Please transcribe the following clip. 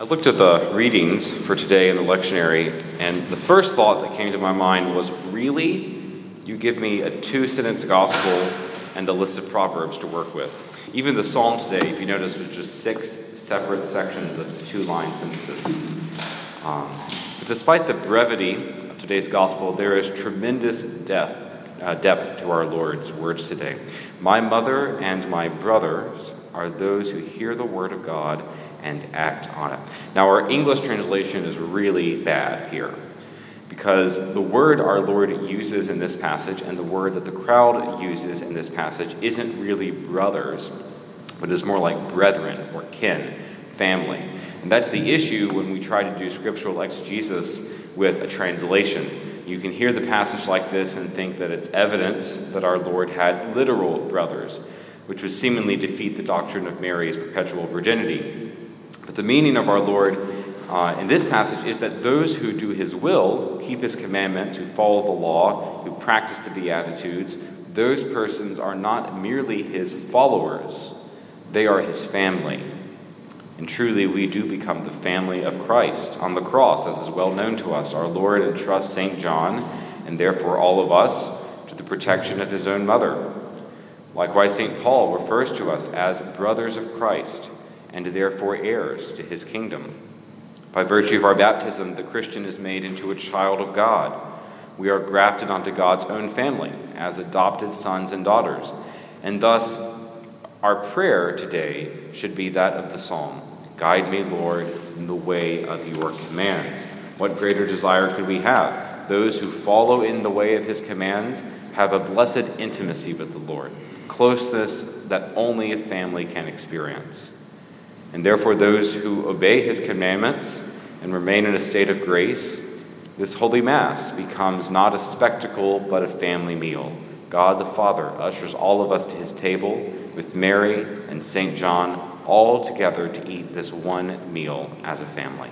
I looked at the readings for today in the lectionary, and the first thought that came to my mind was really? You give me a two sentence gospel and a list of proverbs to work with. Even the psalm today, if you notice, was just six separate sections of two line sentences. Um, but despite the brevity of today's gospel, there is tremendous depth, uh, depth to our Lord's words today. My mother and my brothers are those who hear the word of God and act on it. Now, our English translation is really bad here because the word our Lord uses in this passage and the word that the crowd uses in this passage isn't really brothers, but is more like brethren or kin, family. And that's the issue when we try to do scriptural exegesis with a translation. You can hear the passage like this and think that it's evidence that our Lord had literal brothers, which would seemingly defeat the doctrine of Mary's perpetual virginity. But the meaning of our Lord uh, in this passage is that those who do his will, keep his commandments, who follow the law, who practice the Beatitudes, those persons are not merely his followers, they are his family. And truly, we do become the family of Christ on the cross, as is well known to us. Our Lord entrusts St. John, and therefore all of us, to the protection of his own mother. Likewise, St. Paul refers to us as brothers of Christ and therefore heirs to his kingdom. By virtue of our baptism, the Christian is made into a child of God. We are grafted onto God's own family as adopted sons and daughters. And thus, our prayer today should be that of the psalm Guide me, Lord, in the way of your commands. What greater desire could we have? Those who follow in the way of his commands have a blessed intimacy with the Lord, closeness that only a family can experience. And therefore, those who obey his commandments and remain in a state of grace, this Holy Mass becomes not a spectacle, but a family meal. God the Father ushers all of us to his table with Mary and St. John all together to eat this one meal as a family.